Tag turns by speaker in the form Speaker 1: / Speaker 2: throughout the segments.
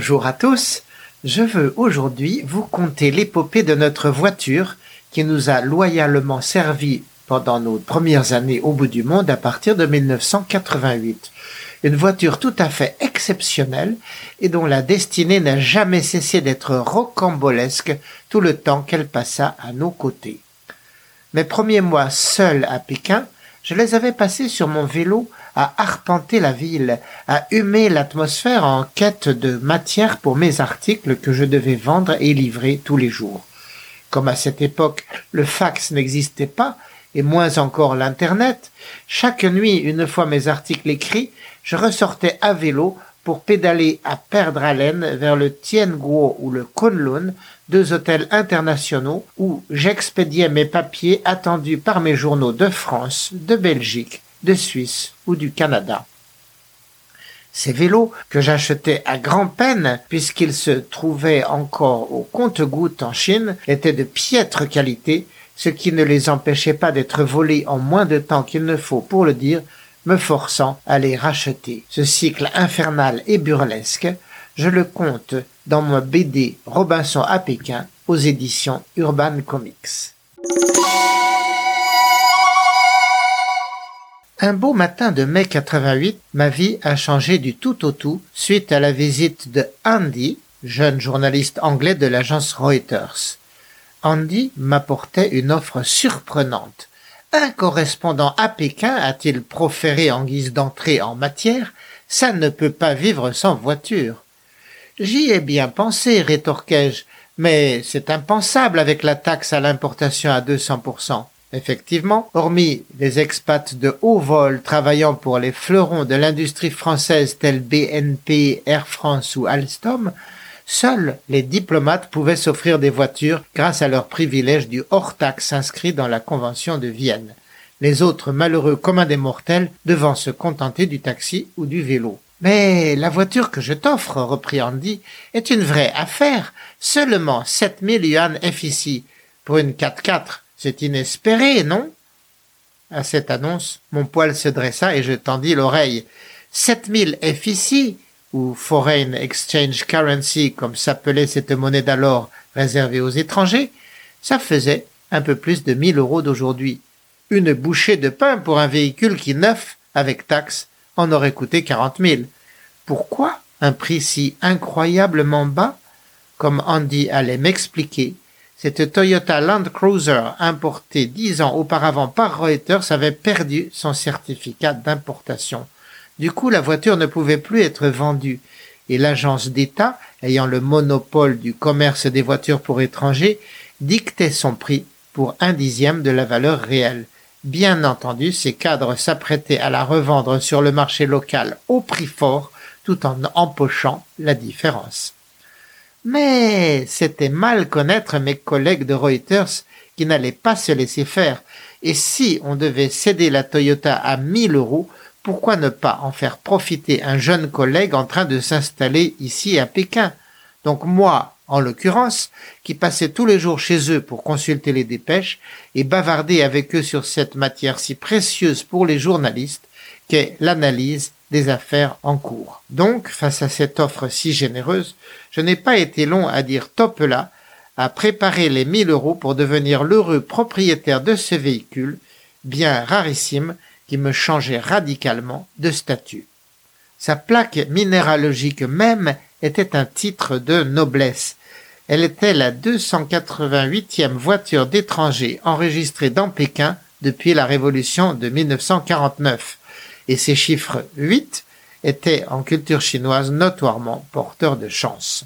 Speaker 1: Bonjour à tous. Je veux aujourd'hui vous conter l'épopée de notre voiture qui nous a loyalement servi pendant nos premières années au bout du monde à partir de 1988. Une voiture tout à fait exceptionnelle et dont la destinée n'a jamais cessé d'être rocambolesque tout le temps qu'elle passa à nos côtés. Mes premiers mois seuls à Pékin, je les avais passés sur mon vélo à arpenter la ville, à humer l'atmosphère en quête de matière pour mes articles que je devais vendre et livrer tous les jours. Comme à cette époque le fax n'existait pas, et moins encore l'Internet, chaque nuit, une fois mes articles écrits, je ressortais à vélo pour pédaler à perdre haleine vers le Tianguo ou le Kunlun, deux hôtels internationaux où j'expédiais mes papiers attendus par mes journaux de France, de Belgique, de Suisse ou du Canada. Ces vélos, que j'achetais à grand-peine puisqu'ils se trouvaient encore au compte-gouttes en Chine, étaient de piètre qualité, ce qui ne les empêchait pas d'être volés en moins de temps qu'il ne faut pour le dire, me forçant à les racheter. Ce cycle infernal et burlesque, je le compte dans mon BD Robinson à Pékin aux éditions Urban Comics. Un beau matin de mai 88, ma vie a changé du tout au tout suite à la visite de Andy, jeune journaliste anglais de l'agence Reuters. Andy m'apportait une offre surprenante. Un correspondant à Pékin a-t-il proféré en guise d'entrée en matière, ça ne peut pas vivre sans voiture. J'y ai bien pensé, rétorquai-je, mais c'est impensable avec la taxe à l'importation à 200%. Effectivement, hormis les expats de haut vol travaillant pour les fleurons de l'industrie française tels BNP, Air France ou Alstom, seuls les diplomates pouvaient s'offrir des voitures grâce à leur privilège du hors-taxe inscrit dans la Convention de Vienne. Les autres malheureux communs des mortels devant se contenter du taxi ou du vélo. Mais la voiture que je t'offre, reprit Andy, est une vraie affaire. Seulement sept mille yuan FIC pour une 4x4 c'est inespéré, non? À cette annonce, mon poil se dressa et je tendis l'oreille. Sept mille FIC, ou Foreign Exchange Currency, comme s'appelait cette monnaie d'alors réservée aux étrangers, ça faisait un peu plus de mille euros d'aujourd'hui. Une bouchée de pain pour un véhicule qui, neuf, avec taxe, en aurait coûté quarante mille. Pourquoi un prix si incroyablement bas? Comme Andy allait m'expliquer, cette Toyota Land Cruiser importée dix ans auparavant par Reuters avait perdu son certificat d'importation. Du coup, la voiture ne pouvait plus être vendue et l'agence d'État, ayant le monopole du commerce des voitures pour étrangers, dictait son prix pour un dixième de la valeur réelle. Bien entendu, ces cadres s'apprêtaient à la revendre sur le marché local au prix fort tout en empochant la différence. Mais c'était mal connaître mes collègues de Reuters qui n'allaient pas se laisser faire. Et si on devait céder la Toyota à mille euros, pourquoi ne pas en faire profiter un jeune collègue en train de s'installer ici à Pékin? Donc moi, en l'occurrence, qui passais tous les jours chez eux pour consulter les dépêches et bavarder avec eux sur cette matière si précieuse pour les journalistes l'analyse des affaires en cours. Donc, face à cette offre si généreuse, je n'ai pas été long à dire top là, à préparer les 1000 euros pour devenir l'heureux propriétaire de ce véhicule, bien rarissime, qui me changeait radicalement de statut. Sa plaque minéralogique même était un titre de noblesse. Elle était la 288e voiture d'étrangers enregistrée dans Pékin depuis la révolution de 1949 et ces chiffres 8 étaient en culture chinoise notoirement porteurs de chance.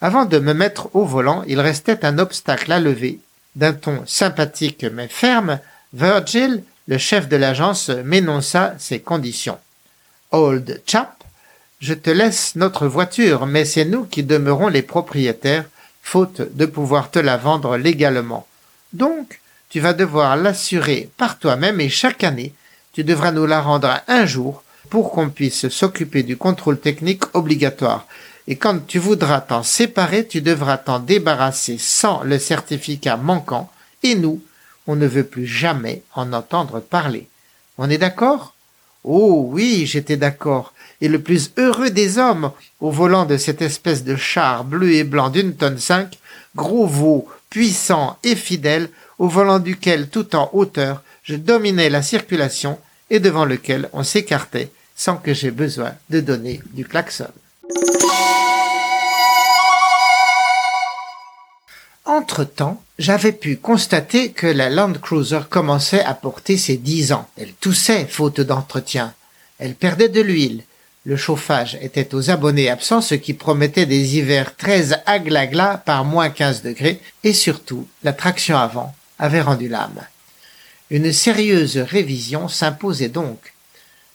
Speaker 1: Avant de me mettre au volant, il restait un obstacle à lever. D'un ton sympathique mais ferme, Virgil, le chef de l'agence, m'énonça ses conditions. Old chap, je te laisse notre voiture, mais c'est nous qui demeurons les propriétaires, faute de pouvoir te la vendre légalement. Donc, tu vas devoir l'assurer par toi-même et chaque année, tu devras nous la rendre un jour pour qu'on puisse s'occuper du contrôle technique obligatoire. Et quand tu voudras t'en séparer, tu devras t'en débarrasser sans le certificat manquant, et nous, on ne veut plus jamais en entendre parler. On est d'accord? Oh oui, j'étais d'accord, et le plus heureux des hommes, au volant de cette espèce de char bleu et blanc d'une tonne cinq, gros veau, puissant et fidèle, au volant duquel tout en hauteur je la circulation et devant lequel on s'écartait sans que j'aie besoin de donner du klaxon. Entre-temps, j'avais pu constater que la Land Cruiser commençait à porter ses dix ans. Elle toussait, faute d'entretien. Elle perdait de l'huile. Le chauffage était aux abonnés absents, ce qui promettait des hivers très aglagla par moins 15 degrés, et surtout, la traction avant avait rendu l'âme. Une sérieuse révision s'imposait donc.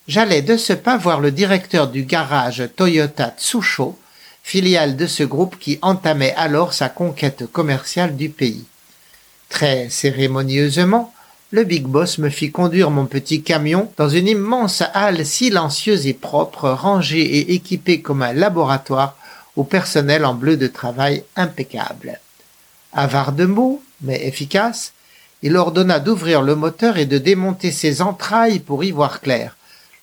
Speaker 1: J'allais de ce pas voir le directeur du garage Toyota Tsusho, filiale de ce groupe qui entamait alors sa conquête commerciale du pays. Très cérémonieusement, le big boss me fit conduire mon petit camion dans une immense halle silencieuse et propre, rangée et équipée comme un laboratoire au personnel en bleu de travail impeccable. Avare de mots, mais efficace, il ordonna d'ouvrir le moteur et de démonter ses entrailles pour y voir clair.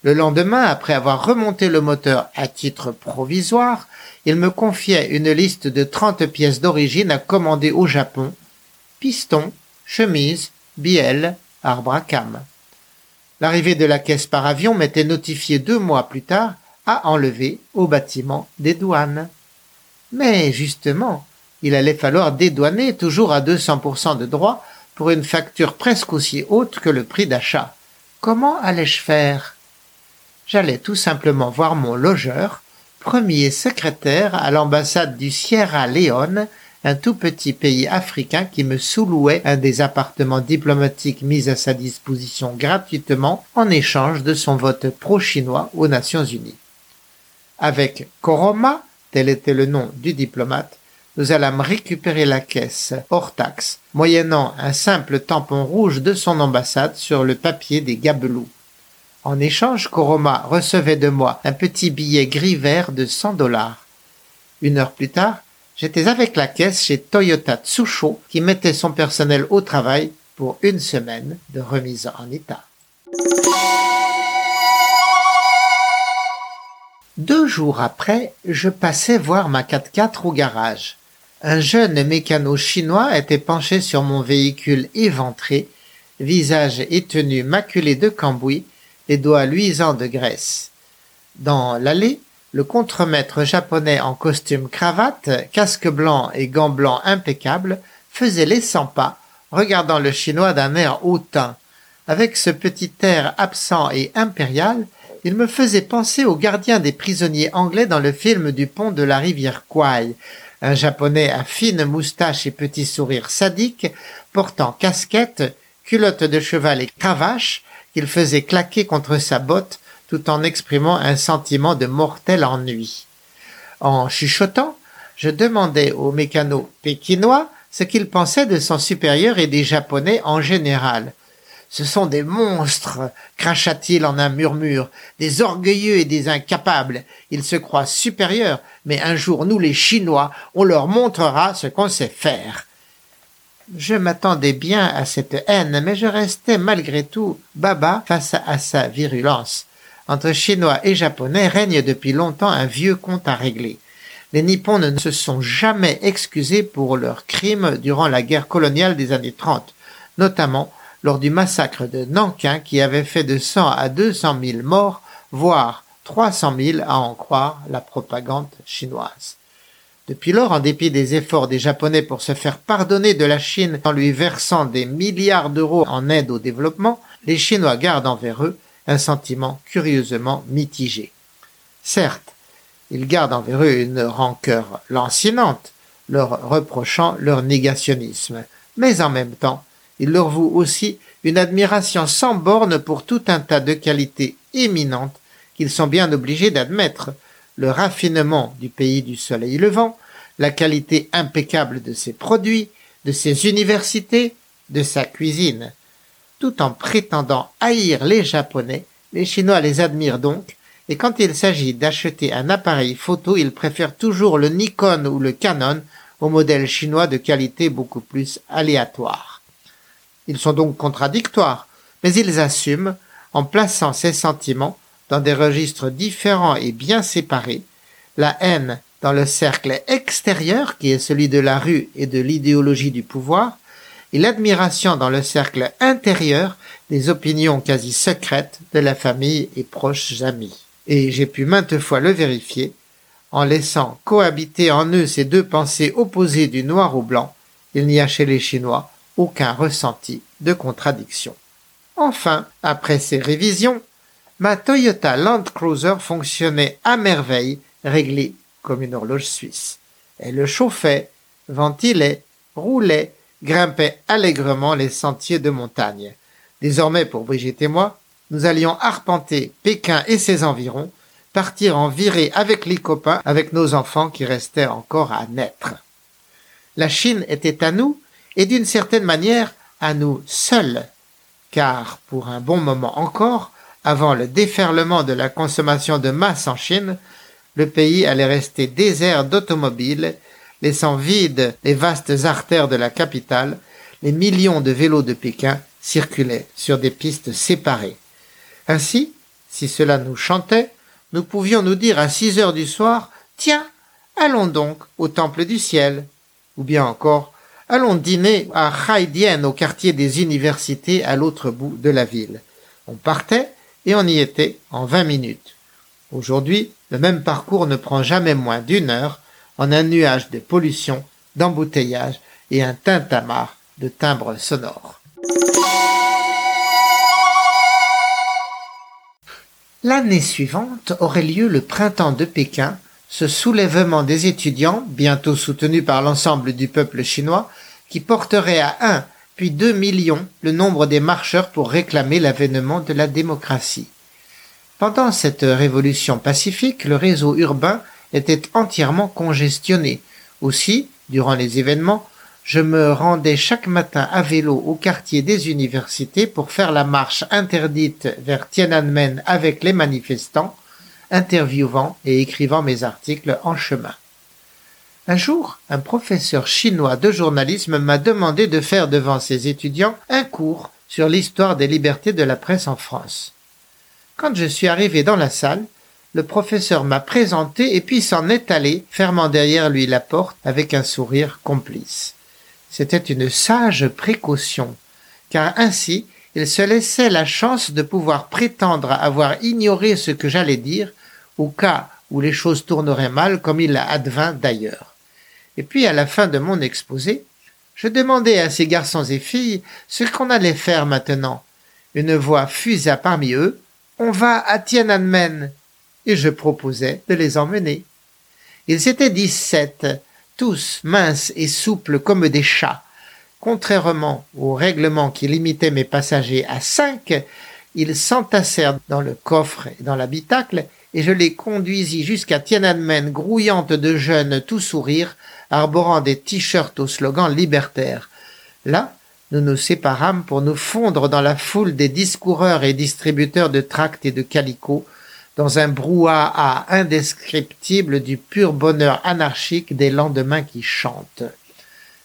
Speaker 1: Le lendemain, après avoir remonté le moteur à titre provisoire, il me confiait une liste de trente pièces d'origine à commander au Japon, piston, chemise, bielle, arbre à cam. L'arrivée de la caisse par avion m'était notifiée deux mois plus tard à enlever au bâtiment des douanes. Mais justement, il allait falloir dédouaner toujours à 200% de droit pour une facture presque aussi haute que le prix d'achat. Comment allais-je faire? J'allais tout simplement voir mon logeur, premier secrétaire à l'ambassade du Sierra Leone, un tout petit pays africain qui me sous-louait un des appartements diplomatiques mis à sa disposition gratuitement en échange de son vote pro-chinois aux Nations Unies. Avec Koroma, tel était le nom du diplomate, nous allâmes récupérer la caisse hors taxe, moyennant un simple tampon rouge de son ambassade sur le papier des gabelous. En échange, Koroma recevait de moi un petit billet gris-vert de 100 dollars. Une heure plus tard, j'étais avec la caisse chez Toyota Tsusho qui mettait son personnel au travail pour une semaine de remise en état. Deux jours après, je passais voir ma 4x4 au garage. Un jeune mécano chinois était penché sur mon véhicule éventré, visage et tenue maculé de cambouis, les doigts luisants de graisse. Dans l'allée, le contremaître japonais en costume cravate, casque blanc et gants blancs impeccables faisait les cent pas, regardant le chinois d'un air hautain. Avec ce petit air absent et impérial, il me faisait penser au gardien des prisonniers anglais dans le film du pont de la rivière Kwai, un japonais à fine moustache et petit sourire sadique, portant casquette, culotte de cheval et cravache, qu'il faisait claquer contre sa botte tout en exprimant un sentiment de mortel ennui. En chuchotant, je demandais au mécano pékinois ce qu'il pensait de son supérieur et des Japonais en général. Ce sont des monstres, cracha-t-il en un murmure, des orgueilleux et des incapables. Ils se croient supérieurs, mais un jour nous les Chinois, on leur montrera ce qu'on sait faire. Je m'attendais bien à cette haine, mais je restais malgré tout baba face à sa virulence. Entre Chinois et Japonais règne depuis longtemps un vieux compte à régler. Les Nippons ne se sont jamais excusés pour leurs crimes durant la guerre coloniale des années 30, notamment lors du massacre de Nankin qui avait fait de 100 à 200 000 morts, voire 300 000 à en croire la propagande chinoise. Depuis lors, en dépit des efforts des Japonais pour se faire pardonner de la Chine en lui versant des milliards d'euros en aide au développement, les Chinois gardent envers eux un sentiment curieusement mitigé. Certes, ils gardent envers eux une rancœur lancinante, leur reprochant leur négationnisme, mais en même temps, ils leur vouent aussi une admiration sans borne pour tout un tas de qualités éminentes qu'ils sont bien obligés d'admettre, le raffinement du pays du soleil levant, la qualité impeccable de ses produits, de ses universités, de sa cuisine. Tout en prétendant haïr les Japonais, les Chinois les admirent donc, et quand il s'agit d'acheter un appareil photo, ils préfèrent toujours le Nikon ou le Canon au modèle chinois de qualité beaucoup plus aléatoire. Ils sont donc contradictoires, mais ils assument, en plaçant ces sentiments dans des registres différents et bien séparés, la haine dans le cercle extérieur qui est celui de la rue et de l'idéologie du pouvoir, et l'admiration dans le cercle intérieur des opinions quasi secrètes de la famille et proches amis. Et j'ai pu maintes fois le vérifier, en laissant cohabiter en eux ces deux pensées opposées du noir au blanc, il n'y a chez les Chinois aucun ressenti de contradiction. Enfin, après ces révisions, ma Toyota Land Cruiser fonctionnait à merveille, réglée comme une horloge suisse. Elle chauffait, ventilait, roulait, grimpait allègrement les sentiers de montagne. Désormais, pour Brigitte et moi, nous allions arpenter Pékin et ses environs, partir en virée avec les copains, avec nos enfants qui restaient encore à naître. La Chine était à nous, et d'une certaine manière à nous seuls, car pour un bon moment encore, avant le déferlement de la consommation de masse en Chine, le pays allait rester désert d'automobiles, laissant vides les vastes artères de la capitale, les millions de vélos de Pékin circulaient sur des pistes séparées. Ainsi, si cela nous chantait, nous pouvions nous dire à six heures du soir, tiens, allons donc au temple du ciel, ou bien encore, allons dîner à Haïdienne au quartier des universités à l'autre bout de la ville. On partait et on y était en vingt minutes. Aujourd'hui, le même parcours ne prend jamais moins d'une heure en un nuage de pollution, d'embouteillage et un tintamarre de timbres sonores. L'année suivante aurait lieu le printemps de Pékin, ce soulèvement des étudiants, bientôt soutenu par l'ensemble du peuple chinois, qui porterait à un puis deux millions le nombre des marcheurs pour réclamer l'avènement de la démocratie. Pendant cette révolution pacifique, le réseau urbain était entièrement congestionné. Aussi, durant les événements, je me rendais chaque matin à vélo au quartier des universités pour faire la marche interdite vers Tiananmen avec les manifestants, interviewant et écrivant mes articles en chemin. Un jour, un professeur chinois de journalisme m'a demandé de faire devant ses étudiants un cours sur l'histoire des libertés de la presse en France. Quand je suis arrivé dans la salle, le professeur m'a présenté et puis s'en est allé, fermant derrière lui la porte avec un sourire complice. C'était une sage précaution, car ainsi il se laissait la chance de pouvoir prétendre avoir ignoré ce que j'allais dire, au cas où les choses tourneraient mal comme il advint d'ailleurs. Et puis à la fin de mon exposé, je demandai à ces garçons et filles ce qu'on allait faire maintenant. Une voix fusa parmi eux, on va à Tiananmen. Et je proposais de les emmener. Ils étaient dix-sept, tous minces et souples comme des chats. Contrairement au règlement qui limitait mes passagers à cinq, ils s'entassèrent dans le coffre et dans l'habitacle, et je les conduisis jusqu'à Tiananmen grouillante de jeunes tout sourire, arborant des t-shirts au slogan libertaire. Là, nous nous séparâmes pour nous fondre dans la foule des discoureurs et distributeurs de tracts et de calicots, dans un brouhaha indescriptible du pur bonheur anarchique des lendemains qui chantent.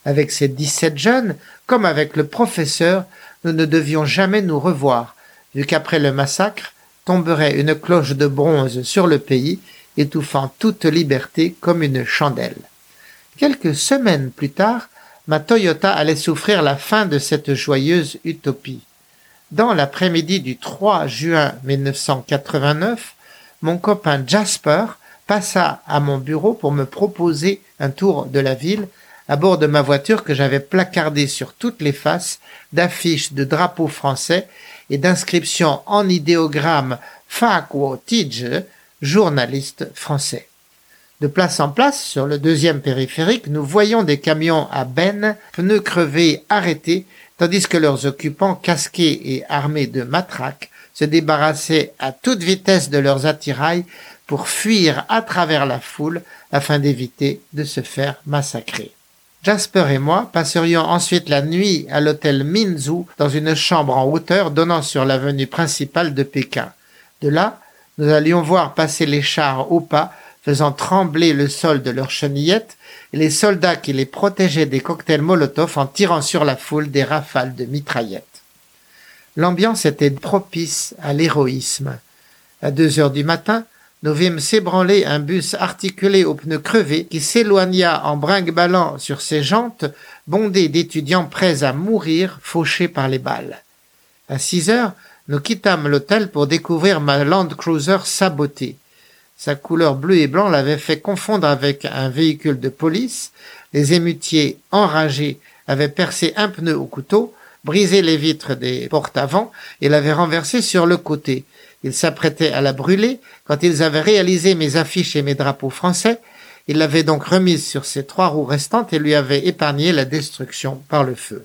Speaker 1: Avec ces dix-sept jeunes, comme avec le professeur, nous ne devions jamais nous revoir, vu qu'après le massacre tomberait une cloche de bronze sur le pays, étouffant toute liberté comme une chandelle. Quelques semaines plus tard, ma Toyota allait souffrir la fin de cette joyeuse utopie. Dans l'après-midi du 3 juin 1989, mon copain Jasper passa à mon bureau pour me proposer un tour de la ville à bord de ma voiture que j'avais placardée sur toutes les faces d'affiches de drapeaux français et d'inscriptions en idéogramme Fakwo Tije, journaliste français. De place en place, sur le deuxième périphérique, nous voyons des camions à bennes, pneus crevés, arrêtés, tandis que leurs occupants, casqués et armés de matraques, se débarrassaient à toute vitesse de leurs attirails pour fuir à travers la foule afin d'éviter de se faire massacrer. Jasper et moi passerions ensuite la nuit à l'hôtel Minzu dans une chambre en hauteur donnant sur l'avenue principale de Pékin. De là, nous allions voir passer les chars au pas faisant trembler le sol de leurs chenillettes, et les soldats qui les protégeaient des cocktails Molotov en tirant sur la foule des rafales de mitraillettes. L'ambiance était propice à l'héroïsme. À deux heures du matin, nous vîmes s'ébranler un bus articulé aux pneus crevés qui s'éloigna en brinque-ballant sur ses jantes, bondé d'étudiants prêts à mourir, fauchés par les balles. À six heures, nous quittâmes l'hôtel pour découvrir ma Land Cruiser sabotée. Sa couleur bleu et blanc l'avait fait confondre avec un véhicule de police. Les émutiers, enragés, avaient percé un pneu au couteau, brisé les vitres des portes avant et l'avaient renversé sur le côté. Ils s'apprêtaient à la brûler quand ils avaient réalisé mes affiches et mes drapeaux français. Ils l'avaient donc remise sur ses trois roues restantes et lui avaient épargné la destruction par le feu.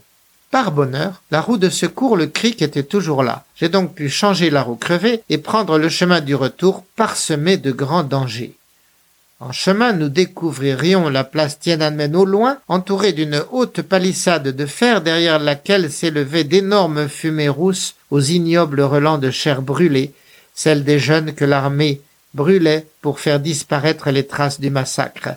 Speaker 1: Par bonheur, la roue de secours, le cric était toujours là. J'ai donc pu changer la roue crevée et prendre le chemin du retour parsemé de grands dangers. En chemin, nous découvririons la place Tiananmen au loin, entourée d'une haute palissade de fer derrière laquelle s'élevaient d'énormes fumées rousses aux ignobles relents de chair brûlée, celles des jeunes que l'armée brûlait pour faire disparaître les traces du massacre.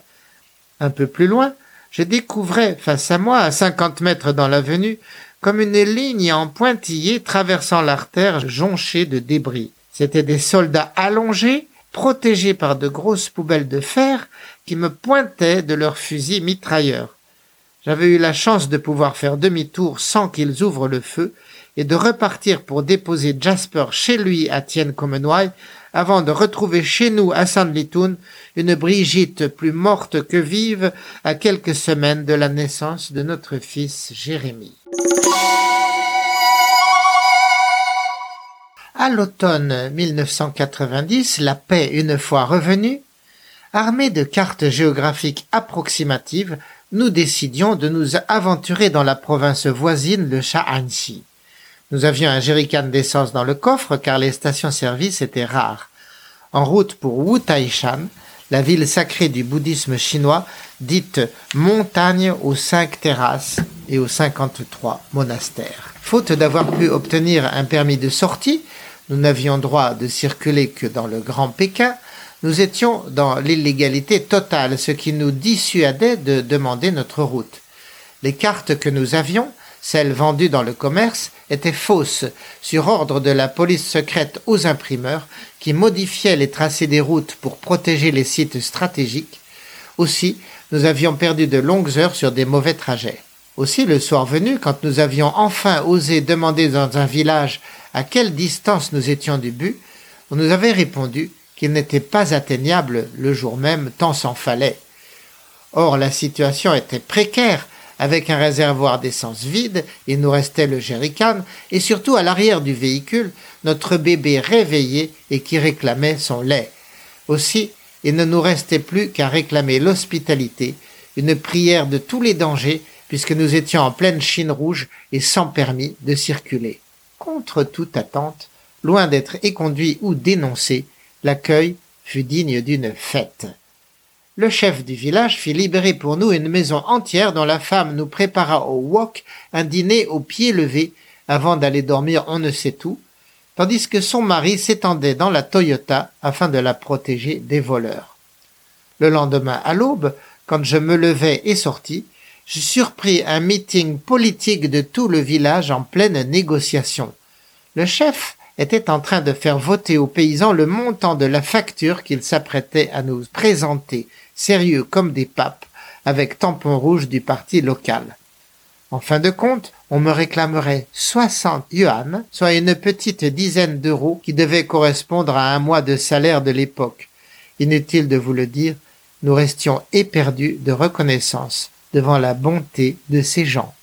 Speaker 1: Un peu plus loin, je découvrais face à moi, à cinquante mètres dans l'avenue, comme une ligne en pointillé traversant l'artère jonchée de débris. C'étaient des soldats allongés, protégés par de grosses poubelles de fer qui me pointaient de leurs fusils mitrailleurs. J'avais eu la chance de pouvoir faire demi-tour sans qu'ils ouvrent le feu et de repartir pour déposer Jasper chez lui à Tien avant de retrouver chez nous à Sanlitun une Brigitte plus morte que vive à quelques semaines de la naissance de notre fils Jérémie. À l'automne 1990, la paix une fois revenue, armés de cartes géographiques approximatives, nous décidions de nous aventurer dans la province voisine, le Shaanxi. Nous avions un jerrycan d'essence dans le coffre car les stations-service étaient rares. En route pour Wu Taishan, la ville sacrée du bouddhisme chinois, dite montagne aux cinq terrasses et aux cinquante-trois monastères. Faute d'avoir pu obtenir un permis de sortie, nous n'avions droit de circuler que dans le Grand Pékin, nous étions dans l'illégalité totale, ce qui nous dissuadait de demander notre route. Les cartes que nous avions celles vendues dans le commerce étaient fausses, sur ordre de la police secrète aux imprimeurs, qui modifiaient les tracés des routes pour protéger les sites stratégiques. Aussi, nous avions perdu de longues heures sur des mauvais trajets. Aussi, le soir venu, quand nous avions enfin osé demander dans un village à quelle distance nous étions du but, on nous avait répondu qu'il n'était pas atteignable le jour même, tant s'en fallait. Or, la situation était précaire, avec un réservoir d'essence vide, il nous restait le jerrycan, et surtout à l'arrière du véhicule, notre bébé réveillé et qui réclamait son lait. Aussi, il ne nous restait plus qu'à réclamer l'hospitalité, une prière de tous les dangers, puisque nous étions en pleine Chine rouge et sans permis de circuler. Contre toute attente, loin d'être éconduit ou dénoncé, l'accueil fut digne d'une fête le chef du village fit libérer pour nous une maison entière dont la femme nous prépara au wok un dîner au pied levé avant d'aller dormir on ne sait où, tandis que son mari s'étendait dans la Toyota afin de la protéger des voleurs. Le lendemain à l'aube, quand je me levai et sortis, je surpris un meeting politique de tout le village en pleine négociation. Le chef était en train de faire voter aux paysans le montant de la facture qu'il s'apprêtait à nous présenter sérieux comme des papes, avec tampon rouge du parti local. En fin de compte, on me réclamerait 60 yuan, soit une petite dizaine d'euros qui devait correspondre à un mois de salaire de l'époque. Inutile de vous le dire, nous restions éperdus de reconnaissance devant la bonté de ces gens.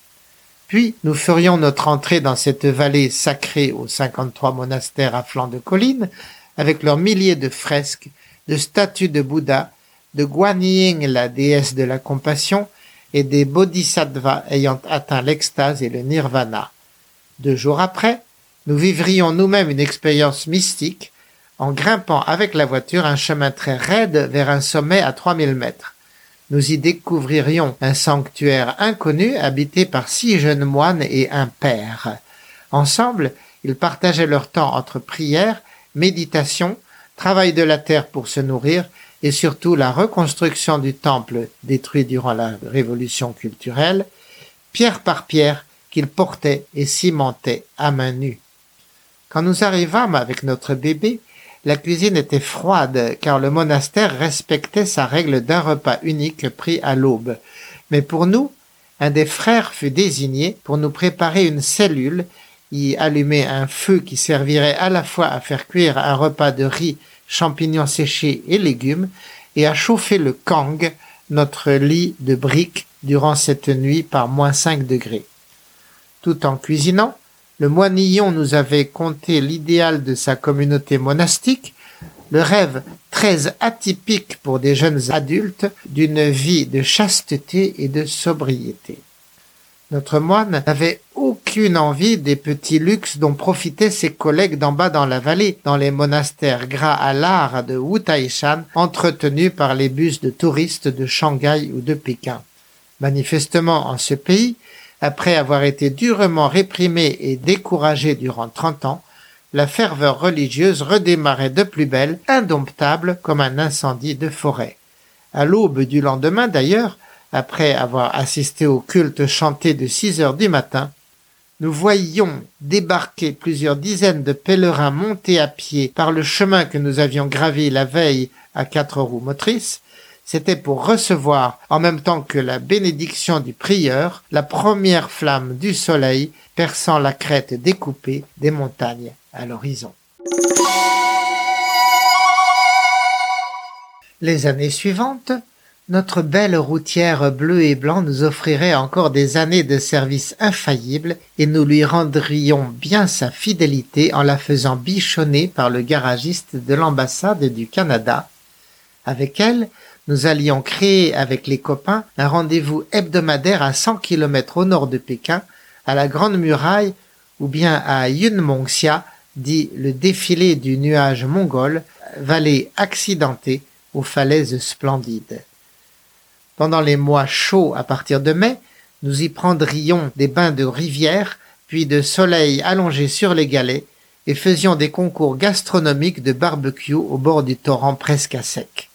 Speaker 1: Puis nous ferions notre entrée dans cette vallée sacrée aux cinquante-trois monastères à flanc de collines, avec leurs milliers de fresques, de statues de Bouddha de Guanyin, la déesse de la compassion, et des bodhisattvas ayant atteint l'extase et le nirvana. Deux jours après, nous vivrions nous-mêmes une expérience mystique en grimpant avec la voiture un chemin très raide vers un sommet à 3000 mètres. Nous y découvririons un sanctuaire inconnu habité par six jeunes moines et un père. Ensemble, ils partageaient leur temps entre prière, méditation, travail de la terre pour se nourrir et surtout la reconstruction du temple détruit durant la révolution culturelle, pierre par pierre qu'il portait et cimentait à main nue. Quand nous arrivâmes avec notre bébé, la cuisine était froide car le monastère respectait sa règle d'un repas unique pris à l'aube. Mais pour nous, un des frères fut désigné pour nous préparer une cellule, y allumer un feu qui servirait à la fois à faire cuire un repas de riz, champignons séchés et légumes, et à chauffer le kang, notre lit de briques, durant cette nuit par moins cinq degrés. Tout en cuisinant, le moinillon nous avait conté l'idéal de sa communauté monastique, le rêve très atypique pour des jeunes adultes d'une vie de chasteté et de sobriété. Notre moine n'avait aucune envie des petits luxes dont profitaient ses collègues d'en bas dans la vallée, dans les monastères gras à l'art de Wutaishan, entretenus par les bus de touristes de Shanghai ou de Pékin. Manifestement, en ce pays, après avoir été durement réprimé et découragé durant trente ans, la ferveur religieuse redémarrait de plus belle, indomptable comme un incendie de forêt. À l'aube du lendemain d'ailleurs, après avoir assisté au culte chanté de six heures du matin, nous voyions débarquer plusieurs dizaines de pèlerins montés à pied par le chemin que nous avions gravi la veille à quatre roues motrices, c'était pour recevoir, en même temps que la bénédiction du prieur, la première flamme du soleil perçant la crête découpée des montagnes à l'horizon. Les années suivantes, notre belle routière bleue et blanc nous offrirait encore des années de service infaillible et nous lui rendrions bien sa fidélité en la faisant bichonner par le garagiste de l'ambassade du Canada. Avec elle, nous allions créer avec les copains un rendez-vous hebdomadaire à 100 km au nord de Pékin, à la Grande Muraille ou bien à Yunmongxia, dit le défilé du nuage mongol, vallée accidentée aux falaises splendides. Pendant les mois chauds à partir de mai, nous y prendrions des bains de rivière, puis de soleil allongé sur les galets, et faisions des concours gastronomiques de barbecue au bord du torrent presque à sec.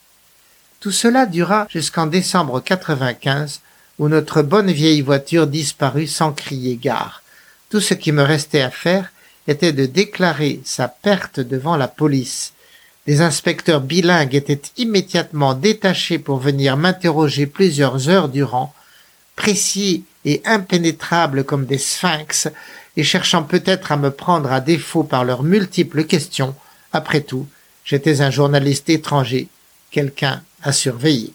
Speaker 1: Tout cela dura jusqu'en décembre 95, où notre bonne vieille voiture disparut sans crier gare. Tout ce qui me restait à faire était de déclarer sa perte devant la police. Des inspecteurs bilingues étaient immédiatement détachés pour venir m'interroger plusieurs heures durant, précis et impénétrables comme des sphinx, et cherchant peut-être à me prendre à défaut par leurs multiples questions. Après tout, j'étais un journaliste étranger, quelqu'un à surveiller.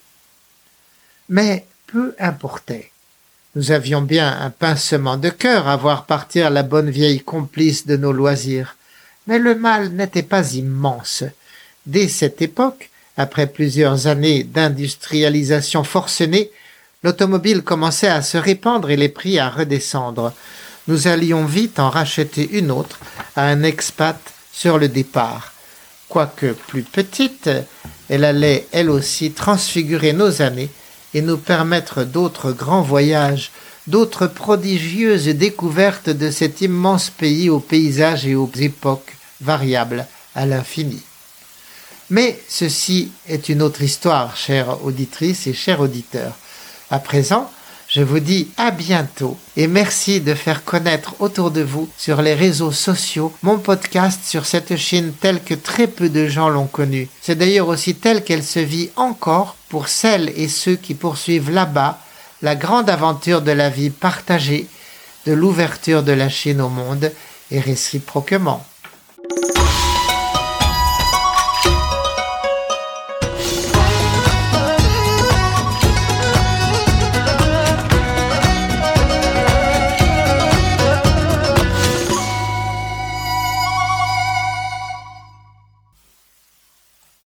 Speaker 1: Mais peu importait. Nous avions bien un pincement de cœur à voir partir la bonne vieille complice de nos loisirs. Mais le mal n'était pas immense. Dès cette époque, après plusieurs années d'industrialisation forcenée, l'automobile commençait à se répandre et les prix à redescendre. Nous allions vite en racheter une autre à un expat sur le départ. Quoique plus petite, elle allait elle aussi transfigurer nos années et nous permettre d'autres grands voyages, d'autres prodigieuses découvertes de cet immense pays aux paysages et aux époques variables à l'infini. Mais ceci est une autre histoire, chère auditrice et chers auditeurs. À présent, je vous dis à bientôt et merci de faire connaître autour de vous sur les réseaux sociaux mon podcast sur cette Chine telle que très peu de gens l'ont connue. C'est d'ailleurs aussi telle qu'elle se vit encore pour celles et ceux qui poursuivent là-bas la grande aventure de la vie partagée, de l'ouverture de la Chine au monde et réciproquement.